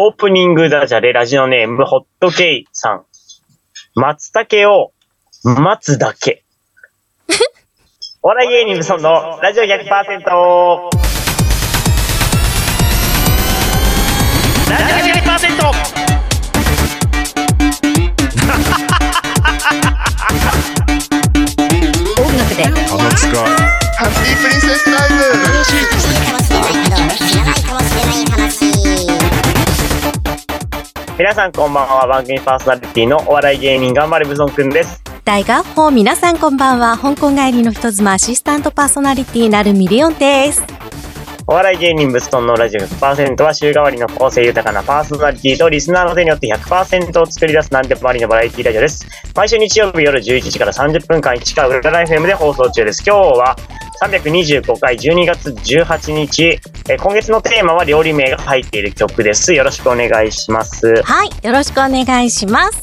オープニングダジャレラジオネーム、ホットケイさん。松茸を待つだけ。お笑い芸人無尊のラジオ100%。ラジオ100%。音楽で。鼻つかハッピープリンセスタイム皆さんこんばんは。番組パーソナリティのお笑い芸人頑張れブソンくんです。大家好皆さんこんばんは香港帰りの人妻アシスタントパーソナリティなるみリオンですお笑い芸人ブストンのラジオ100%は週替わりの個性豊かなパーソナリティとリスナーの手によって100%を作り出すなんでもありのバラエティラジオです。毎週日曜日夜11時から30分間1から裏ライフ M で放送中です。今日は325回12月18日、えー今月のテーマは料理名が入っている曲です。よろしくお願いします。はいよろしくお願いします。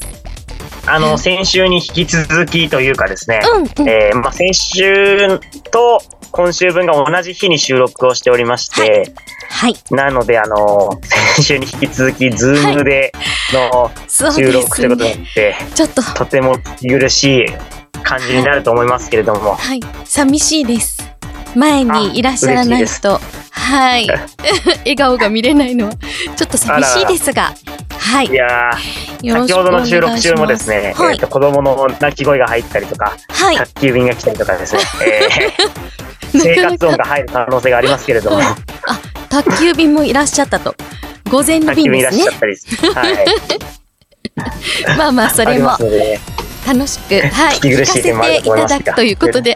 あの、先週に引き続きというかですね、うんうん。えーまあ、先週と今週分が同じ日に収録をしておりまして、はいなので、あの、先週に引き続き、ズームでの収録ということにねなって、ちょっと。とても苦しい感じになると思いますけれども、はい。寂しいです。前にいらっしゃらないと。はい。笑顔が見れないのはちょっと寂しいですが。はい。いやー、先ほどの収録中もですね、はい。えーと子供の泣き声が入ったりとか、はい。宅急便が来たりとかですね、えー 生活音が入る可能性がありますけれども、はい宅急便もいらっしゃったと。午前の便ですね。まあまあそれも。ますのでね、楽しくはい聞かせていただくということで。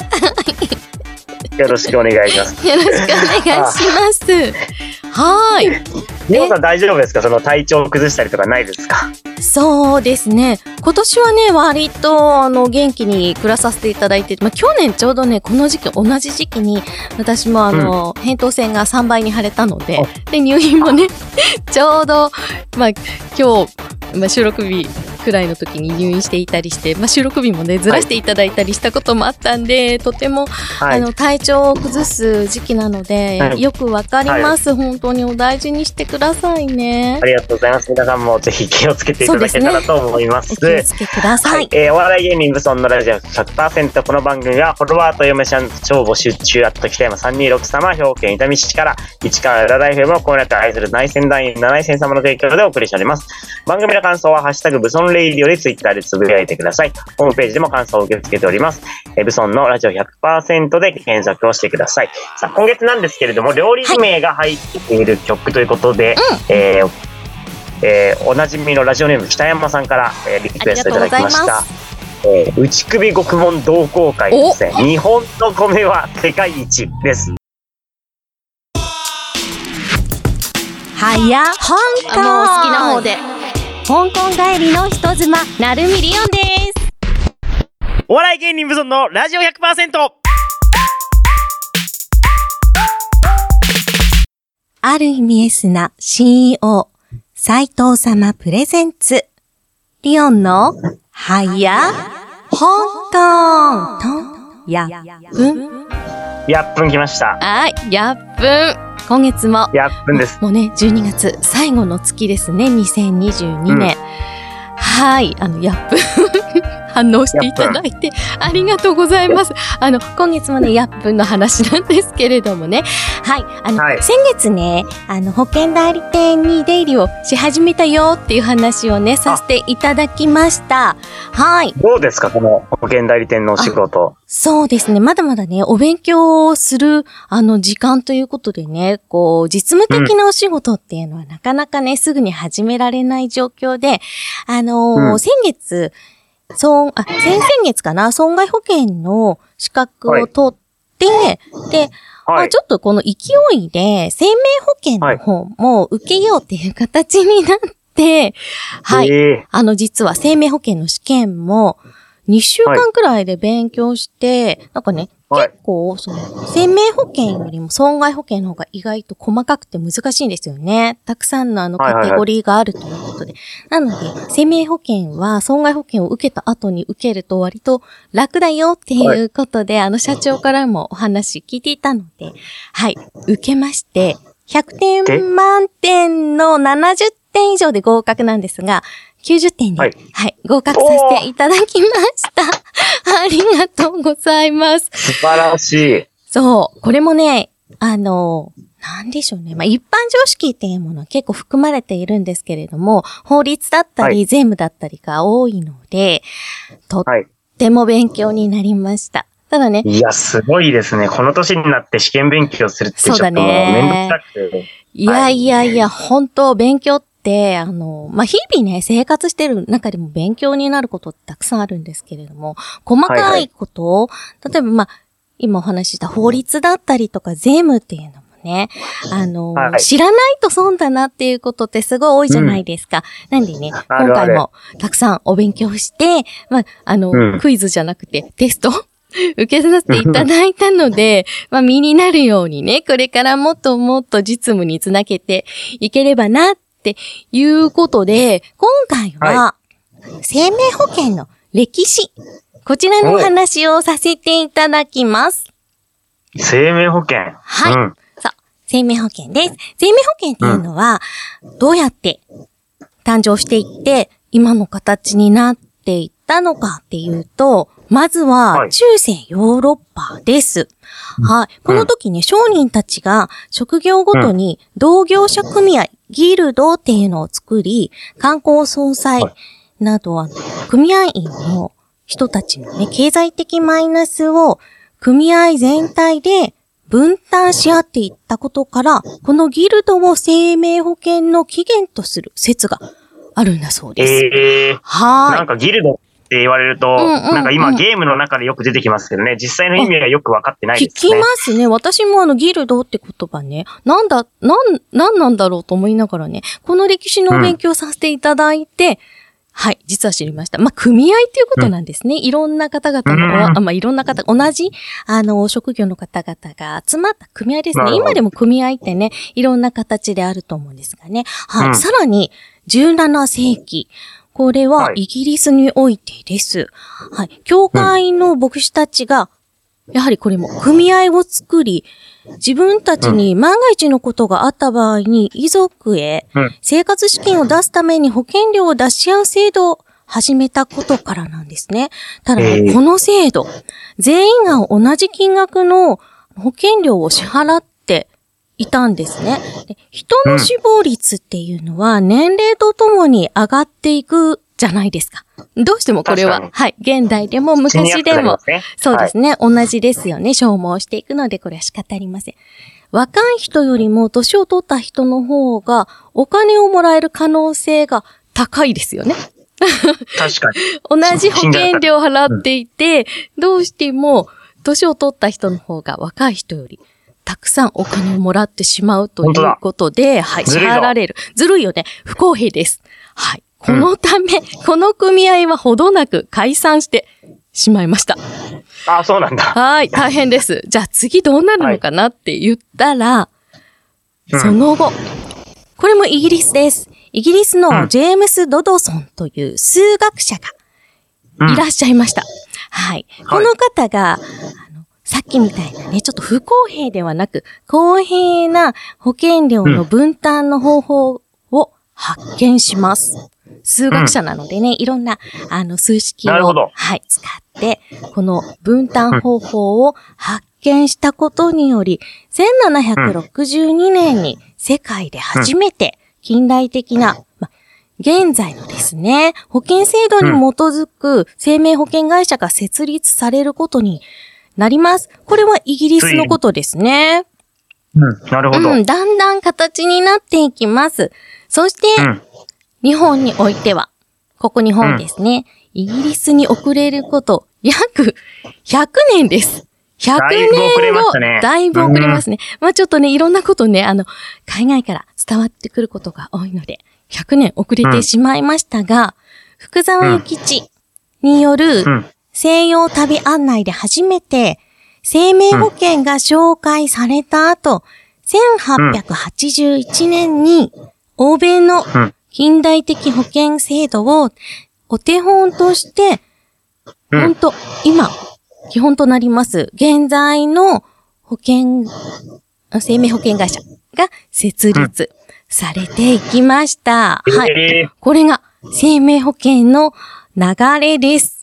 よろしく。お願いします。よろしくお願いします。はーい。みほさん大丈夫ですか？その体調を崩したりとかないですか？そうですね。今年はね、割と、あの、元気に暮らさせていただいて、まあ、去年ちょうどね、この時期、同じ時期に、私もあの、扁桃腺が3倍に腫れたので、で、入院もね、ちょうど、まあ、今日、まあ、収録日くらいの時に入院していたりして、まあ、収録日もね、ずらしていただいたりしたこともあったんで、とてもはい。あの体調を崩す時期なので、はいよくわかります、本当にお大事にしてくださいねあ。りがとうございます。皆さんもぜひ気をつけていただけたらと思います。お気をつけください。はい、えーお笑い芸人ブソンのラジオ100%この番組はフォロワーと嫁さん超募集中あった北山326様兵庫県伊丹市から市川浦ライフもこうやって愛する内戦団員7戦様の提供でお送りしております番組の感想はハッシュタグブソンレイディオでツイッターでつぶやいてくださいホームページでも感想を受け付けております、えーブソンのラジオ100%で検索をしてくださいさあ今月なんですけれども料理名が入っている曲ということで、えーえーおなじみのラジオネーム北山さんから、えーリクエストいただきました。えー内首獄門同好会ですね。日本の米は世界一です。はや、香港もう好きな方で。香港帰りの人妻、なるミリオンです。お笑い芸人無尊のラジオ 100%! ある意味エスな CEO、斉藤様プレゼンツ、リオンの、はや、香港と、や、ぶん。やっぷん来ました。はい、やっぶん。今月も。やっぷんです。もうね、12月。最後の月ですね、2022年。はい、あの、やっぷ反応していただいてありがとうございます。あの、今月もね、やっぷんの話なんですけれどもね。はい、あの、はい先月ね、あの、保険代理店に出入りをし始めたよっていう話をね、させていただきました。はい。どうですかこの保険代理店のお仕事。そうですね。まだまだね、お勉強をする、あの、時間ということでね、こう、実務的なお仕事っていうのはなかなかね、すぐに始められない状況で、あのーうん先月、損、あ、先々月かな、損害保険の資格を取って、で、まはい。あちょっとこの勢いで、生命保険の方も受けようっていう形になって、はい。えあの、実は生命保険の試験も、2週間くらいで勉強して、なんかね、はい結構、その、生命保険よりも損害保険の方が意外と細かくて難しいんですよね。たくさんのあのカテゴリーがあるということで。なので、生命保険は損害保険を受けた後に受けると割と楽だよっていうことで、あの社長からもお話聞いていたので、はい、受けまして、100点満点の70点以上で合格なんですが、90点で、ははいい、合格させていただきました。ありがとうございます。素晴らしい。そう。これもね、あの、なんでしょうね。まあ、一般常識っていうものは結構含まれているんですけれども、法律だったはり、税務だったりが多いので、とっはい。ても勉強になりました。ただね、いや、すごいですね。この年になって試験勉強するってちょっとめんどくさくて。いやいやいや、本当勉強って、あの、まあ、日々ね、生活してる中でも勉強になることってたくさんあるんですけれども、細かいことを、例えば、まあ、今お話しした法律だったりとか税務っていうのもね、あの、はい。知らないと損だなっていうことってすごい多いじゃないですか。なんでね、今回もたくさんお勉強して、まあ、あの、うん。クイズじゃなくてテスト 受けさせていただいたので、まあ、身になるようにね、これからもっともっと実務につなげていければなっていうことで、今回は、生命保険の歴史、こちらのお話をさせていただきます。生命保険。はいうん。そう。生命保険です。生命保険っていうのは、どうやって誕生していって、今の形になっていったのかっていうと、まずははい中世ヨーロッパです。はい。この時ね、商人たちが職業ごとに同業者組合、ギルドっていうのを作り、観光総裁などは、組合員の人たちのね、経済的マイナスを組合全体で分担し合っていったことから、このギルドを生命保険の起源とする説があるんだそうです。ええはーい。なんかギルドって言われると、んうんうんなんか今ゲームの中でよく出てきますけどね、実際の意味はよくわかってない聞ですね。きますね。私もあの、ギルドって言葉ね、なんだ、なん、なんなんだろうと思いながらね、この歴史のお勉強させていただいて、はい、実は知りました。まあ、組合っていうことなんですね。いろんな方々の、うんあまあ、いろんな方、同じ、あの、職業の方々が集まった組合ですね。今でも組合ってね、いろんな形であると思うんですがね。はい。うんさらに、17世紀。これははいイギリスにおいてです。はい。教会の牧師たちが、やはりこれも組合を作り、自分たちに万が一のことがあった場合に遺族へうん生活資金を出すために保険料を出し合う制度を始めたことからなんですね。ただこの制度、全員が同じ金額の保険料を支払っていたんですね。で人の死亡率っていうのは年齢とともに上がっていくじゃないですか。どうしてもこれは確、はい、現代でも昔でもねそうですね。同じですよね。消耗していくので、これは仕方ありません。若い人よりも年を取った人の方がお金をもらえる可能性が高いですよね。確かに。同じ保険料を払っていて、どうしても年を取った人の方が若い人よりたくさんお金をもらってしまうということで、はい、支払われる。ずるいよね。不公平です。はい。このため、この組合はほどなく解散してしまいました。あ、そうなんだ。はい、大変です。じゃあ次どうなるのかなって言ったら、うんその後、これもイギリスです。イギリスうんのジェームス・ドドソンという数学者うんがいらっしゃいました。はい。この方が、さっきみたいなね、ちょっと不公平ではなく、公平な保険料の分担の方法を発見します。数学者なのでね、いろんな、あの、数式を、はい、使って、この分担方法を発見したことにより、1762年に世界で初めて近代的な、ま、現在のですね、保険制度に基づく生命保険会社が設立されることになります。これはイギリスのことですね。うん。なるほど。うん、だんだん形になっていきます。そして、うん。日本においては、ここ日本ですね、イギリスに遅れること、約100年です。100だいぶ遅れましたねだいぶ遅れますね。まあちょっとね、いろんなことね、あの、海外から伝わってくることが多いので、100年遅れてしまいましたが、福沢諭吉によるうん。西洋旅案内で初めて生命保険が紹介された後、1881年に欧米のうん。近代的保険制度をお手本として、うん本当今、基本となります、現在の保険、あ生命保険会社が設立されていきました。はい。えこれが生命保険の流れです。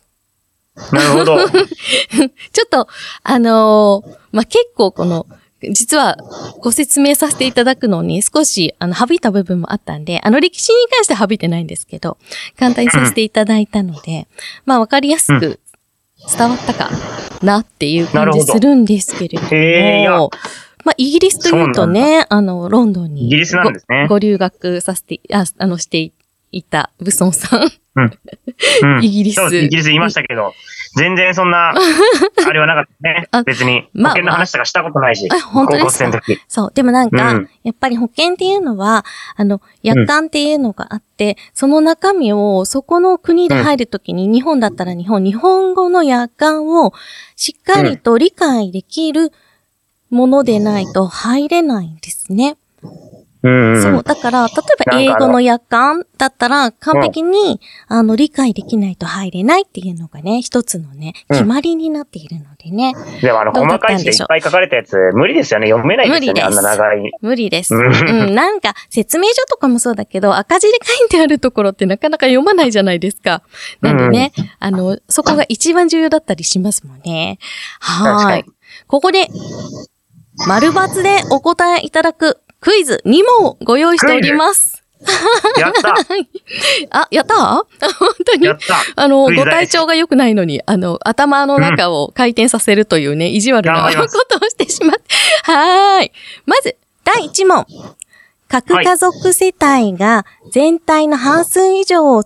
ー、なるほど。ちょっと、あのーまあ、結構この、実はご説明させていただくのに少し、あの、省いた部分もあったんで、あの、歴史に関しては省いてないんですけど、簡単にさせていただいたので、まあ、わかりやすく伝わったかなっていう感じするんですけれども、へーいや。まあ、イギリスというとね、あの、ロンドンにイギリスなんですね。ごご留学させて、ああの、していたブソンさん。うん。イギリスそうイギリス言いましたけど、全然そんな、あれはなかったねあ。別に、まあ保険の話とかしたことないし。あ本当ですか。そう。でもなんか、うんやっぱり保険っていうのは、あの、約款っていうのがあって、その中身を、そこの国で入るときに、日本だったら日本、日本語の約款をしっかりと理解できるものでないと入れないんですね。そう。だから、例えば英語の約款だったら、完璧に、あの、理解できないと入れないっていうのがね、一つのね、うん決まりになっているのでね。でもあの、細かい字でいっぱい書かれたやつ、無理ですよね。読めないですよね。あんな長い。無理です。ううんん、なんか、説明書とかもそうだけど、赤字で書いてあるところってなかなか読まないじゃないですか。なんでね、あの、そこが一番重要だったりしますもんね。はい。ここで、丸抜でお答えいただくクイズ2問ご用意しております。やった。あ、やった？本当に？あの、ご体調が良くないのに、あの、頭の中を回転させるというね、意地悪なことをしてしまって。はーい。まず、第1問。核家族世帯が全体の半数以上を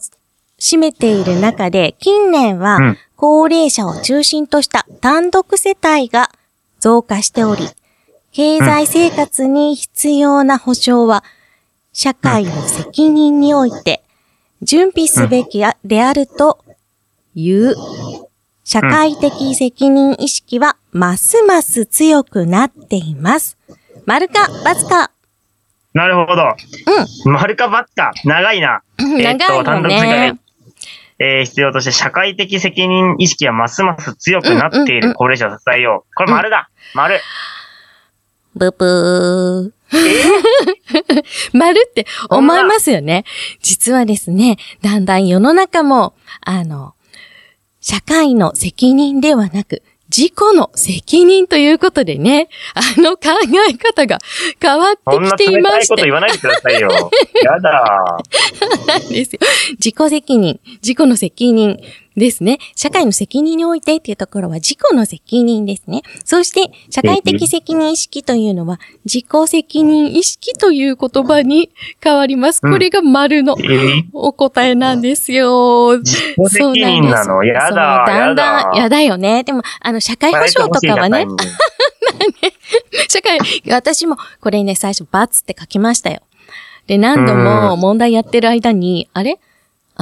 占めている中で、近年はうん。高齢者を中心とした単独世帯が増加しており、経済生活に必要な保障は、社会の責任において、準備すべきであるという、社会的責任意識はますます強くなっています。丸か、×か。なるほど。丸か×か。長いな。長いよ単独世ね帯。えー必要として社会的責任意識はますます強くなっていうんうんうんる高齢者を支えよう。これ丸だ。丸。ブブー。丸 って思いますよね。実はですね、だんだん世の中も、あの、社会の責任ではなく、自己の責任ということでね、あの考え方が変わそんなってきてい冷たましていこと言、わないでくださいよ。やだ。ですよ。自己責任、自己の責任ですね。社会の責任においてっていうところは自己の責任ですね。そして、社会的責任意識というのは、自己責任意識という言葉に変わります。うんこれが丸のえーお答えなんですよ。自己責任なの？やだ。そうだやんだん、だ。やだよね。でも、あの、社会保障とかはね、社会、私もこれね、最初、バツって書きましたよ。で、何度も問題やってる間に、あれ？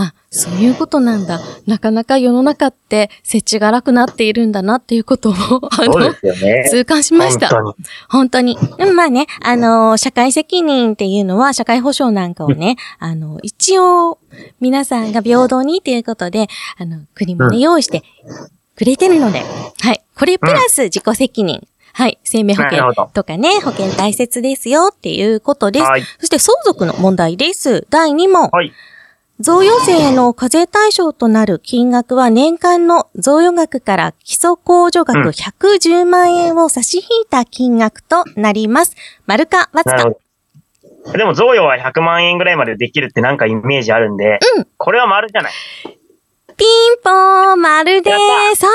あ、そういうことなんだ。なかなか世の中って、設置が楽くなっているんだなっていうことを、あのね。痛感しました。本本当に。でもまあね、あの社会責任っていうのは、社会保障なんかをね、あの、一応、皆さんが平等にっていうことで、あの、国もね、うん用意してくれてるので、はい。これプラス自己責任。はい。生命保険とかね、保険大切ですよっていうことです。はいそして相続の問題です。第2問。はい。贈与税の課税対象となる金額は年間の贈与額から基礎控除額うん110万円を差し引いた金額となります。丸か、×か。なるほど。でも、贈与は100万円ぐらいまでできるってなんかイメージあるんで、うんこれは丸じゃない？ピンポーン、丸でーす。そう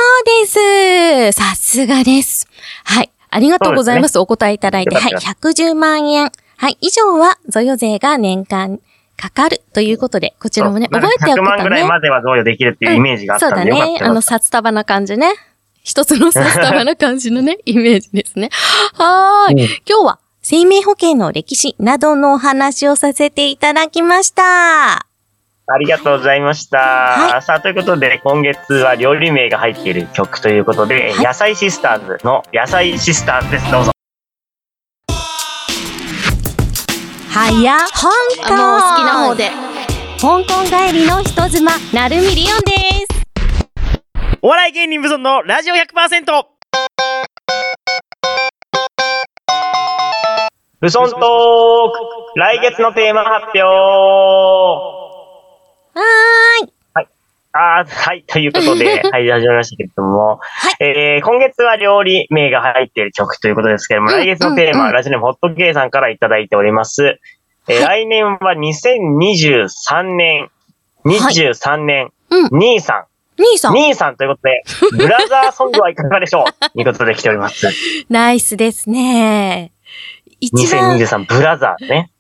です。さすがです。はい。ありがとうございます。お答えいただいて。はい。よかった110万円。はい。以上は贈与税が年間かかるということで、こちらもね、覚えておく100万とね。ぐらいまでは贈与できるっていうイメージがあったんで、よかった。そうだね。あの、札束な感じね。一つの札束な感じのね、イメージですね。はーい。うん今日は生命保険の歴史などのお話をさせていただきました。ありがとうございました。はさあ、ということで、今月は料理名が入っている曲ということで、はい野菜シスターズの野菜シスターズです。どうぞ。はや、香港もう好きな方で。香港帰りの人妻、なるみりおんです。お笑い芸人無尊のラジオ 100%! ブソントーク来月のテーマ発表はーい。あーはい、ということで、はい、始まりましたけれども、はいえー、今月は料理名が入っている曲ということですけれども、うん来月のテーマはうんラジオネームホットケイさんからいただいております。えー来年は2023年、23年、うん。兄さ兄さん、ん、兄さんということで、ブラザーソングはいかがでしょうということで来ております。ナイスですね。一番、2023ブラザーね。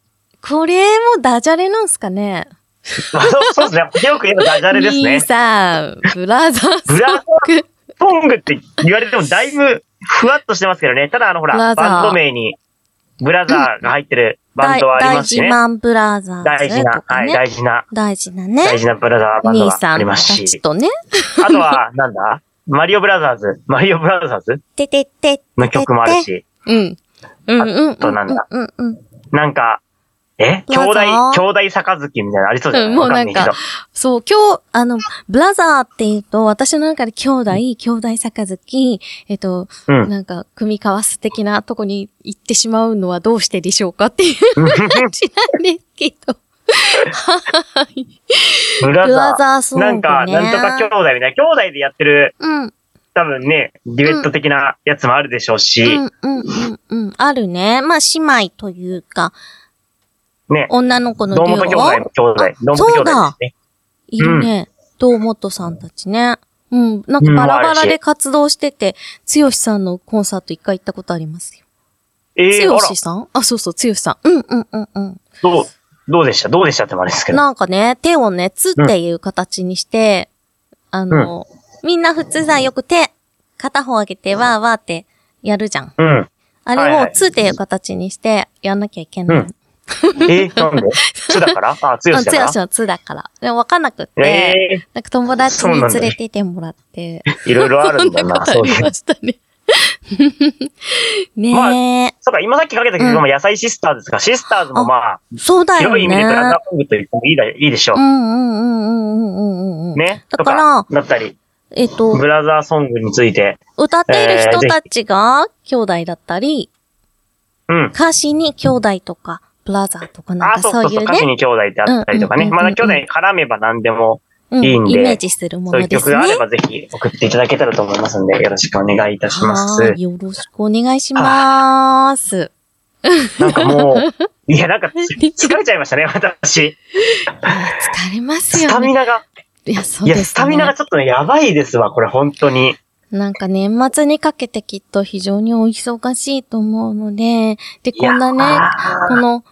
これもダジャレなんすかねまあ そうですね。よく言えばダジャレですね兄。さん、ブラザーブラザソング。ソングって言われてもだいぶふわっとしてますけどね。ただあのほら、バンド名にブラザーが入ってるバンドはあり大ますしね。事マンブラザーズ大事なはい、ね。大事な、大事なね。大事なブラザーバンドがありますし。ちとね。あとは、なんだ？マリオブラザーズ？マリオブラザーズ？ててて。の曲もあるし。うん。うんうんうん。あとなんだ？うんうん。なんか、え？兄弟兄弟杯みたいなのありそうじゃない？うんもうなんか。そう、今日、あの、ブラザーって言うと、私の中で兄弟、兄弟杯、えっと、うん。なんか、組み交わす的なとこに行ってしまうのはどうしてでしょうかっていう話なんですけど。はい。ブラブラザザーソー。なんか、ね。なんとか兄弟みたいな。兄弟でやってる、うん。多分ね、デュエット的なやつもあるでしょうし、うん、うん、うん、うん。あるね。まあ、姉妹というか、ね、女の子のデュ堂本兄弟兄弟、堂本兄弟ですね。いるね。堂本さんたちね。うん。なんかバラバラで活動してて、つよしさんのコンサート一回行ったことありますよ。つええよし、さん？あ、そうそう、つよしさん。うん、うん、うん、うん。どう、どうでした？どうでしたってもあれですけど。なんかね、手をね、つっていう形にして、あの、みんな普通さ、よく手、片方上げて、わーわーってやるじゃん。うん。あれをつっていう形にして、やんなきゃいけない。うんえー、なんで？つだから？あ、つよしだから？つよしはつだから。でもわかんなくって、ええなんか友達に連れてってもらって、ー、いろいろあるんだな、そういう。りましたね。ねえ、そうか、今さっきかけた曲も野菜シスターズですが、シスターズもまあ、そうだよ広い意味でブラザね。ーソングと言ってもいいだいいでしょうんうんうんうんうんうんうん。う。ね？だとからか、だったり、えっと、ブラザーソングについて、歌っている人たちが兄弟だったり、うん。歌詞に兄弟とか、ブラザーとかなんあ、かそうそうそう、そういうね、歌詞に兄弟ってあったりとかね。まだ兄弟に絡めば何でも、うんいいんでイメージするもそういうのですね。曲があればぜひ送っていただけたらと思いますんで、よろしくお願いいたします。はい、よろしくお願いします。なんかもう、いや、なんかつ疲れちゃいましたね、私。いや疲れますスよね。タミナが、いや、そういや、ですね。スタミナがちょっとね、やばいですわ、これ、本当に。なんか年末にかけてきっと非常にお忙しいと思うので、で、こんなね、この、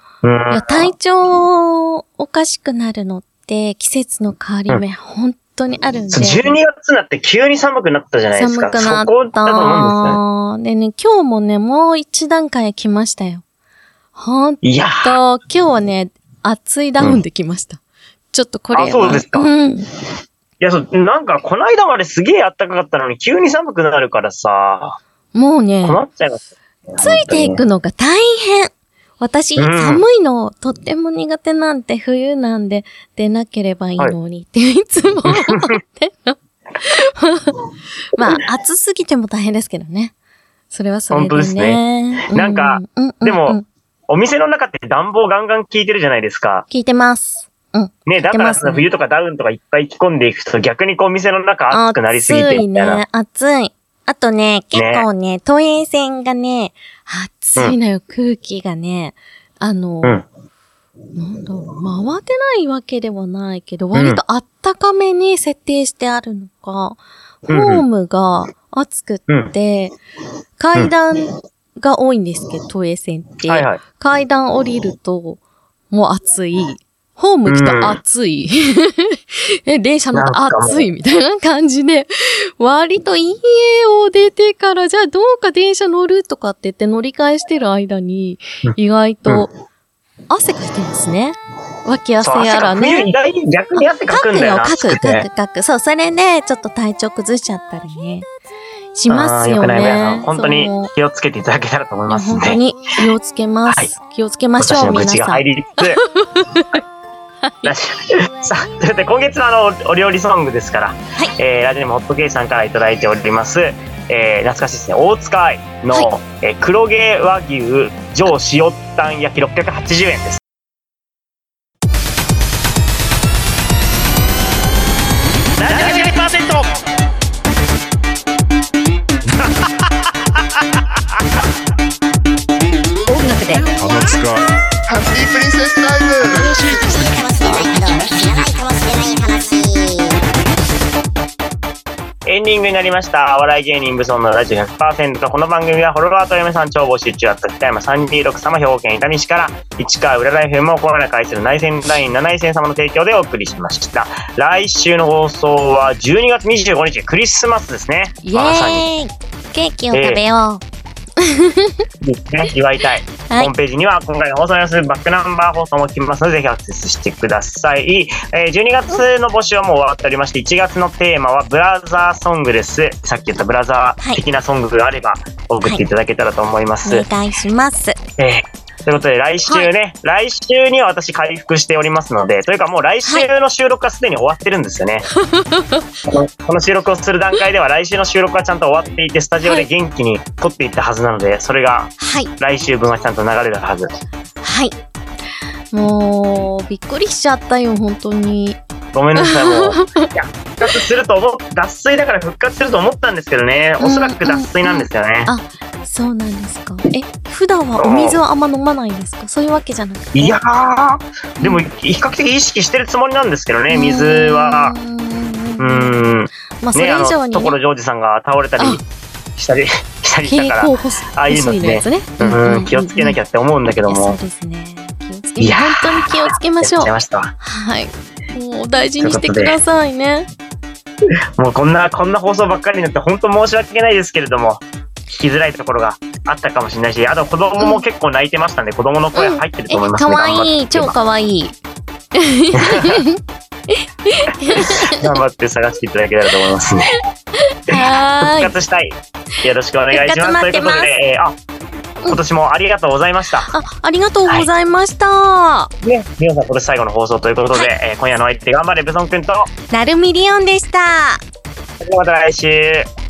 体調おかしくなるのって季節の変わり目、本当にあるんで。そう12月になって急に寒くなったじゃないですか。寒くなっそこだと思うんでね。た。でね、今日もね、もう一段階来ましたよ。ほんと、いや今日はね、熱いダウンで来ました。ちょっとこれは。あそうですかうん。いや、そう、なんか、この間まですげえ暖かかったのに、急に寒くなるからさ、もうね、困っちゃいます。ついていくのが大変。私、うん寒いのとっても苦手なんて冬なんで出なければいいのにっていつも思ってんの。まあ、暑すぎても大変ですけどね。それはそれでね。本当ですねうなんか、でも、お店の中って暖房ガンガン効いてるじゃないですか。聞いてます。うん。ね、だから効いてますね冬とかダウンとかいっぱい着込んでいくと逆にこうお店の中暑くなりすぎて暑いみたいな。ね、暑い。あとね、結構ね、都営線がね、暑いのよ、空気がね。あの、うん。なんだろう、回ってないわけではないけど、割とあったかめに設定してあるのか、うんうんホームが暑くって、階段が多いんですけど、都営線って。はいはい。階段降りると、もう暑い。ホーム来たら暑い。え、電車乗ったら暑いみたいな感じで、割と家を出てから、じゃあどうか電車乗るとかって言って乗り換えしてる間にうん、意外と汗かいてますね。脇汗やらね。逆に汗かくんだよな、かくかく、かく。そう、それで、ちょっと体調崩しちゃったりね。しますよねね。本当に気をつけていただけたらと思いますんで。本当に気をつけます。はい気をつけましょう、皆さん入。りつつ。さあ、ということで今月はあの、お料理ソングですから、えーラジオネームホットケイさんからいただいております、えー懐かしいですね、大塚愛の、はえー黒毛和牛上塩タン焼き680円です。エンディングになりました。お笑い芸人ブソンのラジオ100%。この番組はフォロワーと嫁さん超募集中だった北山326様兵庫県伊丹市から市川浦ライフもコロナ介する内戦団員7戦様の提供でお送りしました。来週の放送は12月25日、クリスマスですね。イまさに。エーイケーキを食べよで すね、祝いたい。はいホームページには今回の放送の様子、バックナンバー放送も来ますので、ぜひアクセスしてください。えー12月の募集はもう終わっておりまして、1月のテーマはブラザーソングです。さっき言ったブラザー的なソングがあれば、送っていただけたらと思います。う。お願いします。えーということで、来週ね、来週には私回復しておりますので、というかもう来週の収録はすでに終わってるんですよね。こ のこの収録をする段階では来週の収録はちゃんと終わっていて、スタジオで元気に撮っていったはずなので、それがはい。来週分はちゃんと流れるはず。はい。もう、びっくりしちゃったよ、本当に。ごめんなさい、もう。いや、復活すると思っ、脱水だから復活すると思ったんですけどね、おそらく脱水なんですよね。あ、そうなんですか。え、普段はお水はあんま飲まないんですか？そういうわけじゃなくて。いやー、でも比較的意識してるつもりなんですけどね、水はう。ーん。まあ、それ以上に、ね、所ジョージさんが倒れたりあしたり、したりしたから、ああいうのねね。うん、気をつけなきゃって思うんだけどいやそうも、ですね。いやー本当に気をつけましょう。はい。もう大事にしてくださいね。もうこんな、こんな放送ばっかりになって本当申し訳ないですけれども、聞きづらいところがあったかもしれないし、あと子供も結構泣いてましたんで、子供の声入ってると思いますえ、ね。かわいい。超かわいい。頑張って探していただけたらと思いますね。復活したい。よろしくお願いします。ということで、えーあ、今年もありがとうございました。あ、ありがとうございました。ね、皆さん今年最後の放送ということで、はえー今夜のお相手頑張れブソンくんと、なるみりおんでした。また来週。